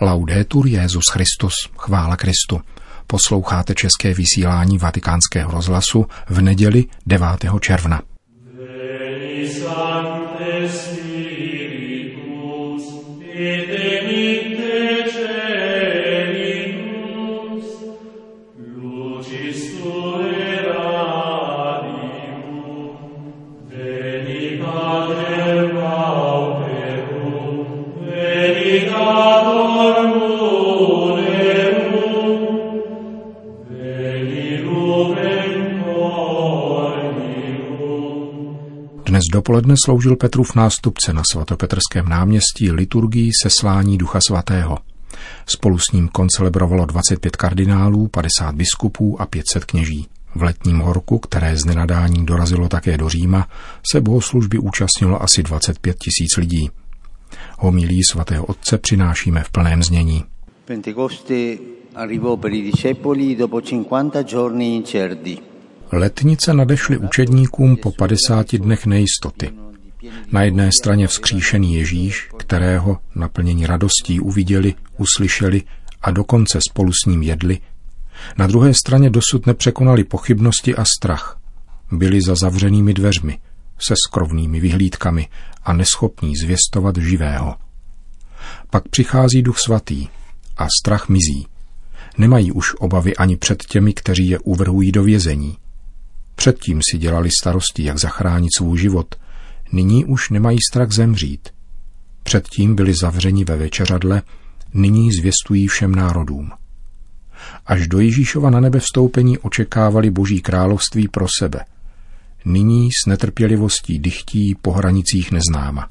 Laudetur Jezus Christus, chvála Kristu. Posloucháte české vysílání Vatikánského rozhlasu v neděli 9. června. Dnes dopoledne sloužil Petrův nástupce na svatopetrském náměstí liturgii seslání Ducha Svatého. Spolu s ním koncelebrovalo 25 kardinálů, 50 biskupů a 500 kněží. V letním horku, které z nenadání dorazilo také do Říma, se bohoslužby účastnilo asi 25 tisíc lidí. Homilí svatého otce přinášíme v plném znění. Pentecoste arrivò per i discepoli dopo 50 giorni incerti. Letnice nadešly učedníkům po 50 dnech nejistoty. Na jedné straně vzkříšený Ježíš, kterého naplnění radostí uviděli, uslyšeli a dokonce spolu s ním jedli. Na druhé straně dosud nepřekonali pochybnosti a strach. Byli za zavřenými dveřmi, se skrovnými vyhlídkami a neschopní zvěstovat živého. Pak přichází duch svatý a strach mizí. Nemají už obavy ani před těmi, kteří je uvrhují do vězení. Předtím si dělali starosti, jak zachránit svůj život. Nyní už nemají strach zemřít. Předtím byli zavřeni ve večeřadle, nyní zvěstují všem národům. Až do Ježíšova na nebe vstoupení očekávali boží království pro sebe. Nyní s netrpělivostí dychtí po hranicích neznáma.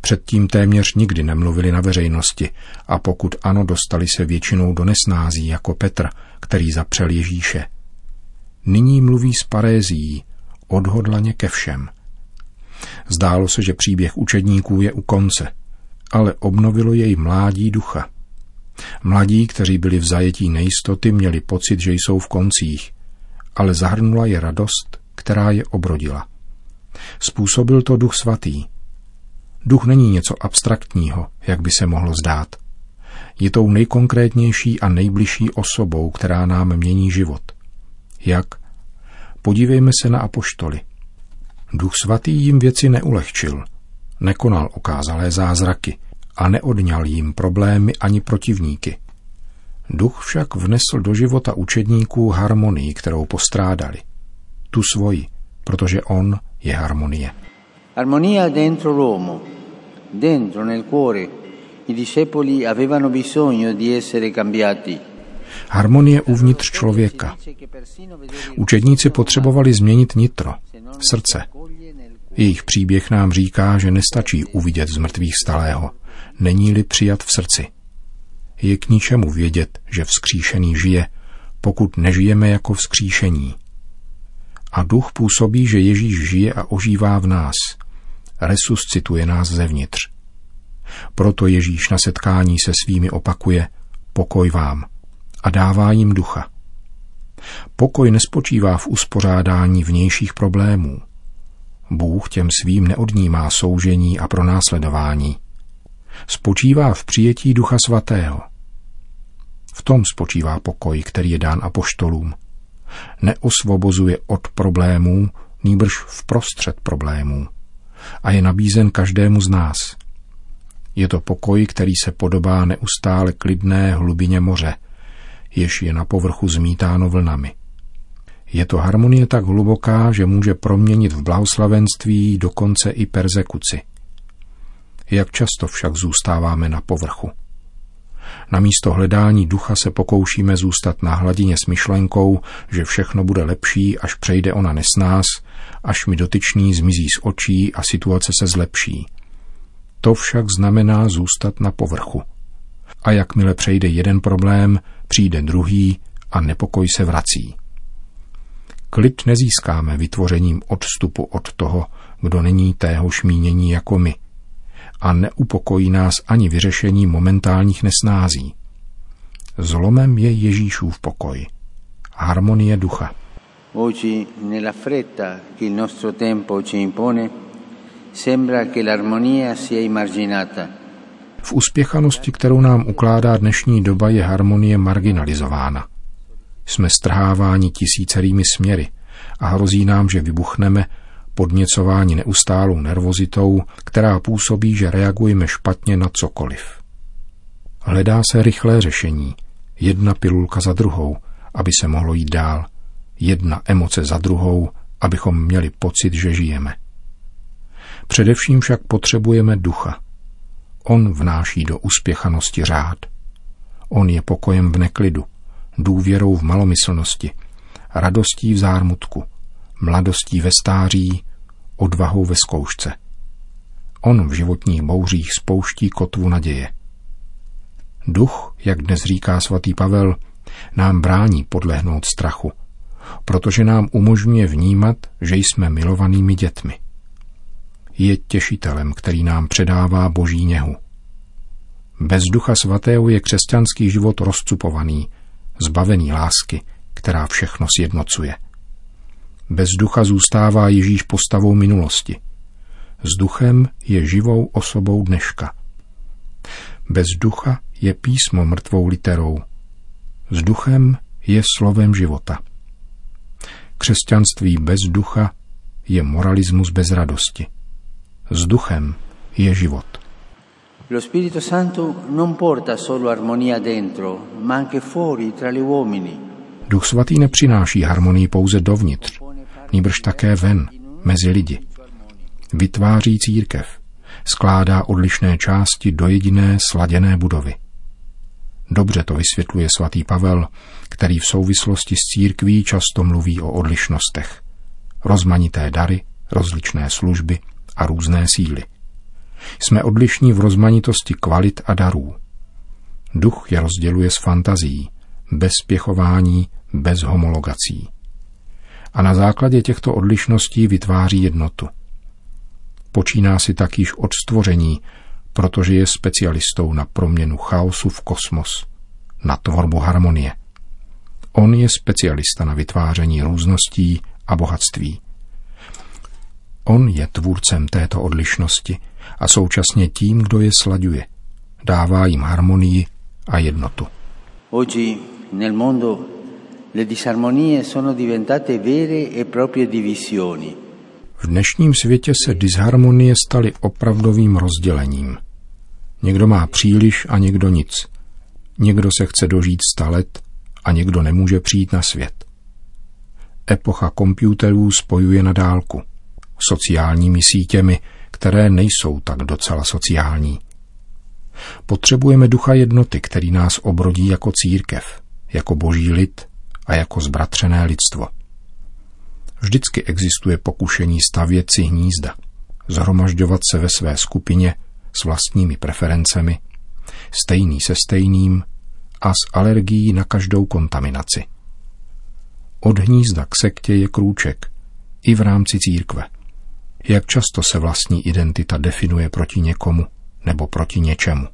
Předtím téměř nikdy nemluvili na veřejnosti a pokud ano, dostali se většinou do nesnází jako Petr, který zapřel Ježíše – Nyní mluví s parézí, odhodlaně ke všem. Zdálo se, že příběh učedníků je u konce, ale obnovilo jej mládí ducha. Mladí, kteří byli v zajetí nejistoty, měli pocit, že jsou v koncích, ale zahrnula je radost, která je obrodila. Způsobil to duch svatý. Duch není něco abstraktního, jak by se mohlo zdát. Je tou nejkonkrétnější a nejbližší osobou, která nám mění život – jak? Podívejme se na apoštoly. Duch svatý jim věci neulehčil, nekonal okázalé zázraky a neodňal jim problémy ani protivníky. Duch však vnesl do života učedníků harmonii, kterou postrádali. Tu svoji, protože on je harmonie. Harmonia dentro l'uomo, dentro nel cuore. I discepoli avevano bisogno di essere cambiati harmonie uvnitř člověka. Učedníci potřebovali změnit nitro, srdce. Jejich příběh nám říká, že nestačí uvidět z mrtvých stalého, není-li přijat v srdci. Je k ničemu vědět, že vzkříšený žije, pokud nežijeme jako vzkříšení. A duch působí, že Ježíš žije a ožívá v nás. Resuscituje nás zevnitř. Proto Ježíš na setkání se svými opakuje pokoj vám a dává jim ducha. Pokoj nespočívá v uspořádání vnějších problémů. Bůh těm svým neodnímá soužení a pronásledování. Spočívá v přijetí ducha svatého. V tom spočívá pokoj, který je dán apoštolům. Neosvobozuje od problémů, nýbrž v prostřed problémů. A je nabízen každému z nás. Je to pokoj, který se podobá neustále klidné hlubině moře – jež je na povrchu zmítáno vlnami. Je to harmonie tak hluboká, že může proměnit v blahoslavenství dokonce i persekuci. Jak často však zůstáváme na povrchu. Na místo hledání ducha se pokoušíme zůstat na hladině s myšlenkou, že všechno bude lepší, až přejde ona nesnás, až mi dotyčný zmizí z očí a situace se zlepší. To však znamená zůstat na povrchu. A jakmile přejde jeden problém, přijde druhý a nepokoj se vrací. Klid nezískáme vytvořením odstupu od toho, kdo není téhož mínění jako my. A neupokojí nás ani vyřešení momentálních nesnází. Zlomem je Ježíšův pokoj. Harmonie ducha. Oggi, nella fretta che il nostro tempo ci impone, sembra che l'armonia sia immarginata – V uspěchanosti, kterou nám ukládá dnešní doba, je harmonie marginalizována. Jsme strháváni tisícerými směry a hrozí nám, že vybuchneme, podněcováni neustálou nervozitou, která působí, že reagujeme špatně na cokoliv. Hledá se rychlé řešení, jedna pilulka za druhou, aby se mohlo jít dál, jedna emoce za druhou, abychom měli pocit, že žijeme. Především však potřebujeme ducha. On vnáší do uspěchanosti řád. On je pokojem v neklidu, důvěrou v malomyslnosti, radostí v zármutku, mladostí ve stáří, odvahou ve zkoušce. On v životních bouřích spouští kotvu naděje. Duch, jak dnes říká svatý Pavel, nám brání podlehnout strachu, protože nám umožňuje vnímat, že jsme milovanými dětmi. Je těšitelem, který nám předává boží něhu. Bez ducha svatého je křesťanský život rozcupovaný, zbavený lásky, která všechno sjednocuje. Bez ducha zůstává Ježíš postavou minulosti. S duchem je živou osobou dneška. Bez ducha je písmo mrtvou literou. S duchem je slovem života. Křesťanství bez ducha je moralismus bez radosti. S duchem je život. Lo Spirito Santo non porta solo armonia dentro, ma anche fuori tra gli uomini. Duch svatý nepřináší harmonii pouze dovnitř, nýbrž také ven, mezi lidi. Vytváří církev, skládá odlišné části do jediné sladěné budovy. Dobře to vysvětluje svatý Pavel, který v souvislosti s církví často mluví o odlišnostech. Rozmanité dary, rozličné služby a různé síly. Jsme odlišní v rozmanitosti kvalit a darů. Duch je rozděluje s fantazí, bez spěchování, bez homologací. A na základě těchto odlišností vytváří jednotu. Počíná si tak již od stvoření, protože je specialistou na proměnu chaosu v kosmos, na tvorbu harmonie. On je specialista na vytváření růzností a bohatství. On je tvůrcem této odlišnosti a současně tím, kdo je slaďuje. Dává jim harmonii a jednotu. Oggi nel mondo le disarmonie sono diventate vere e proprie divisioni. V dnešním světě se disharmonie staly opravdovým rozdělením. Někdo má příliš a někdo nic. Někdo se chce dožít sta let a někdo nemůže přijít na svět. Epocha počítačů spojuje na dálku, sociálními sítěmi, které nejsou tak docela sociální. Potřebujeme ducha jednoty, který nás obrodí jako církev, jako boží lid a jako zbratřené lidstvo. Vždycky existuje pokušení stavět si hnízda, zhromažďovat se ve své skupině s vlastními preferencemi, stejný se stejným a s alergií na každou kontaminaci. Od hnízda k sektě je krůček, i v rámci církve. Jak často se vlastní identita definuje proti někomu nebo proti něčemu.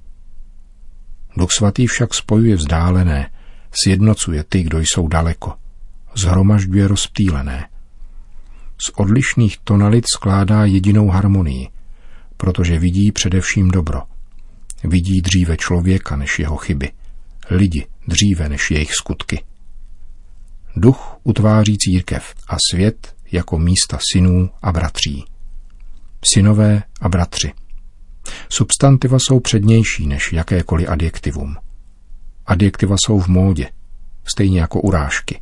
Duch svatý však spojuje vzdálené, sjednocuje ty, kdo jsou daleko, zhromažďuje rozptýlené. Z odlišných tonalit skládá jedinou harmonii, protože vidí především dobro. Vidí dříve člověka než jeho chyby, lidi dříve než jejich skutky. Duch utváří církev a svět jako místa synů a bratří. Synové a bratři. Substantiva jsou přednější než jakékoliv adjektivum. Adjektiva jsou v módě, stejně jako urážky.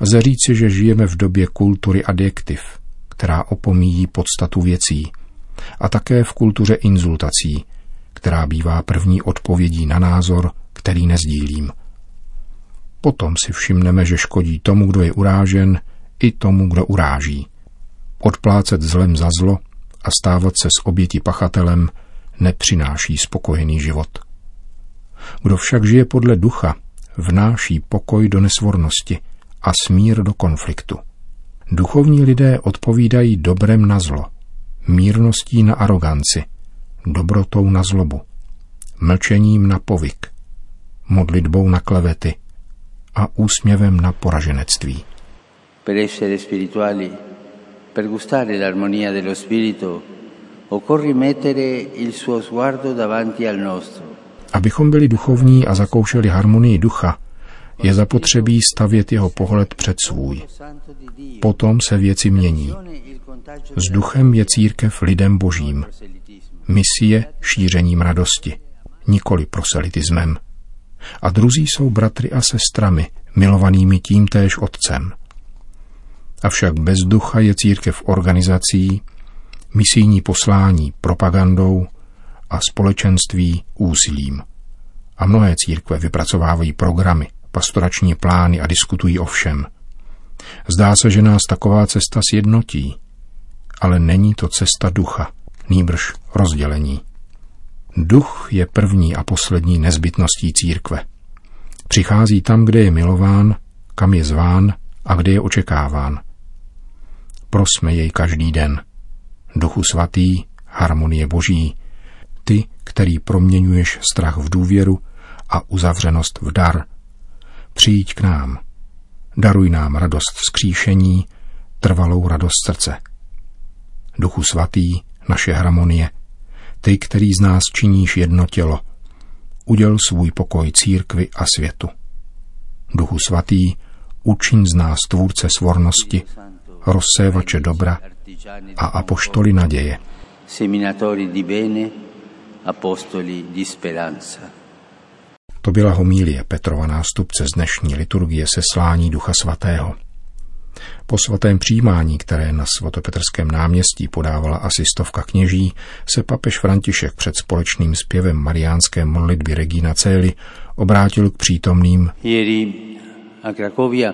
Lze říci, že žijeme v době kultury adjektiv, která opomíjí podstatu věcí, a také v kultuře inzultací, která bývá první odpovědí na názor, který nezdílím. Potom si všimneme, že škodí tomu, kdo je urážen, i tomu, kdo uráží. Odplácet zlem za zlo a stávat se s oběti pachatelem nepřináší spokojený život. Kdo však žije podle ducha, vnáší pokoj do nesvornosti a smír do konfliktu. Duchovní lidé odpovídají dobrem na zlo, mírností na aroganci, dobrotou na zlobu, mlčením na povyk, modlitbou na klevety a úsměvem na poraženectví. Per essere spirituali, per gustare l'armonia dello spirito, occorre mettere il suo sguardo davanti al nostro. Abychom byli duchovní a zakoušeli harmonii ducha, je zapotřebí stavět jeho pohled před svůj. Potom se věci mění. S duchem je církev lidem božím. Misie šířením radosti, nikoli proselitismem. A druzí jsou bratry a sestrami, milovanými tímtéž otcem. Avšak bez ducha je církev organizací, misijní poslání propagandou a společenství úsilím. A mnohé církve vypracovávají programy, pastorační plány a diskutují o všem. Zdá se, že nás taková cesta sjednotí, ale není to cesta ducha, nýbrž rozdělení. Duch je první a poslední nezbytností církve. Přichází tam, kde je milován, kam je zván a kde je očekáván. Prosme jej každý den. Duchu svatý, harmonie boží, ty, který proměňuješ strach v důvěru a uzavřenost v dar. Přijď k nám. Daruj nám radost vzkříšení, trvalou radost srdce. Duchu svatý, naše harmonie, ty, který z nás činíš jedno tělo, uděl svůj pokoj církvi a světu. Duchu svatý, učiň z nás tvůrce svornosti, rozsévače dobra a apoštoli naděje. Seminatori di bene, apostoli di speranza. To byla homílie Petrova nástupce z dnešní liturgie seslání Ducha Svatého. Po svatém přijímání, které na svatopetrském náměstí podávala asi stovka kněží, se papež František před společným zpěvem mariánské modlitby Regina Celi obrátil k přítomným. Ieri a Cracovia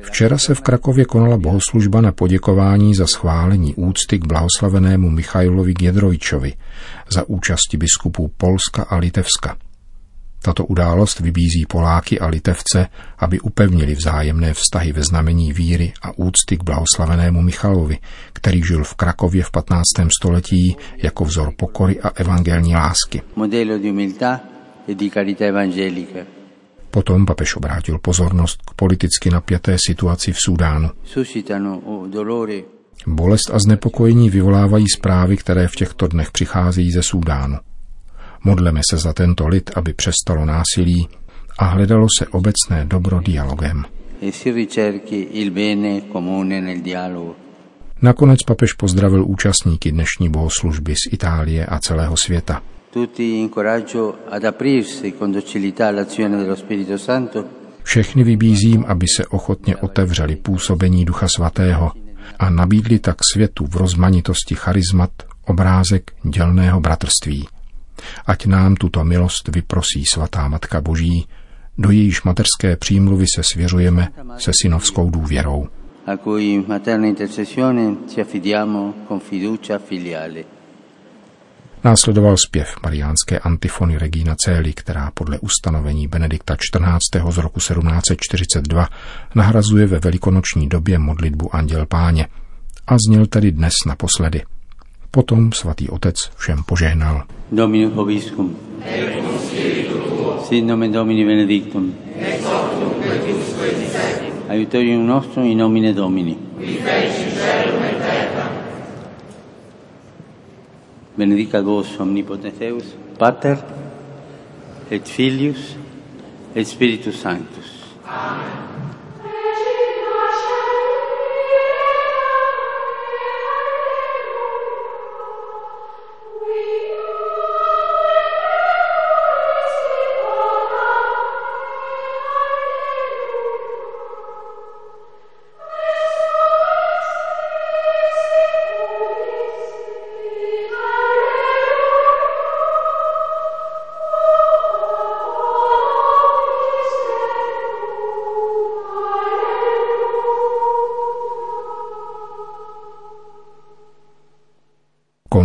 Včera se v Krakově konala bohoslužba na poděkování za schválení úcty k blahoslavenému Michailovi Giedrovičovi za účasti biskupů Polska a Litevska. Tato událost vybízí Poláky a Litevce, aby upevnili vzájemné vztahy ve znamení víry a úcty k blahoslavenému Michalovi, který žil v Krakově v 15. století jako vzor pokory a evangelní lásky. Modello di umiltà e di carità evangelica. Potom papež obrátil pozornost k politicky napjaté situaci v Súdánu. Bolest a znepokojení vyvolávají zprávy, které v těchto dnech přicházejí ze Súdánu. Modleme se za tento lid, aby přestalo násilí a hledalo se obecné dobro dialogem. e. Nakonec papež pozdravil účastníky dnešní bohoslužby z Itálie a celého světa. Tutti incoraggio ad aprirsi con docilità all'azione dello Spirito Santo Všechny vybízím, aby se ochotně otevřeli působení Ducha Svatého a nabídli tak světu v rozmanitosti charizmat obrázek dělného bratrství. Ať nám tuto milost vyprosí svatá Matka Boží, do jejíž mateřské přímluvy se svěřujeme se synovskou důvěrou. a cui materna intercessione ci affidiamo con fiducia filiale. Následoval zpěv mariánské antifony Regina Celi, která podle ustanovení Benedikta XIV. z roku 1742 nahrazuje ve velikonoční době modlitbu Anděl Páně a zněl tedy dnes naposledy. Potom svatý otec všem požehnal. Dominus Vobiscum. Sit nomen Domini benedictum. Aiutorium nostrum in nomine Domini. benedica vos omnipotens Deus, Pater et Filius et Spiritus Sanctus. Amen.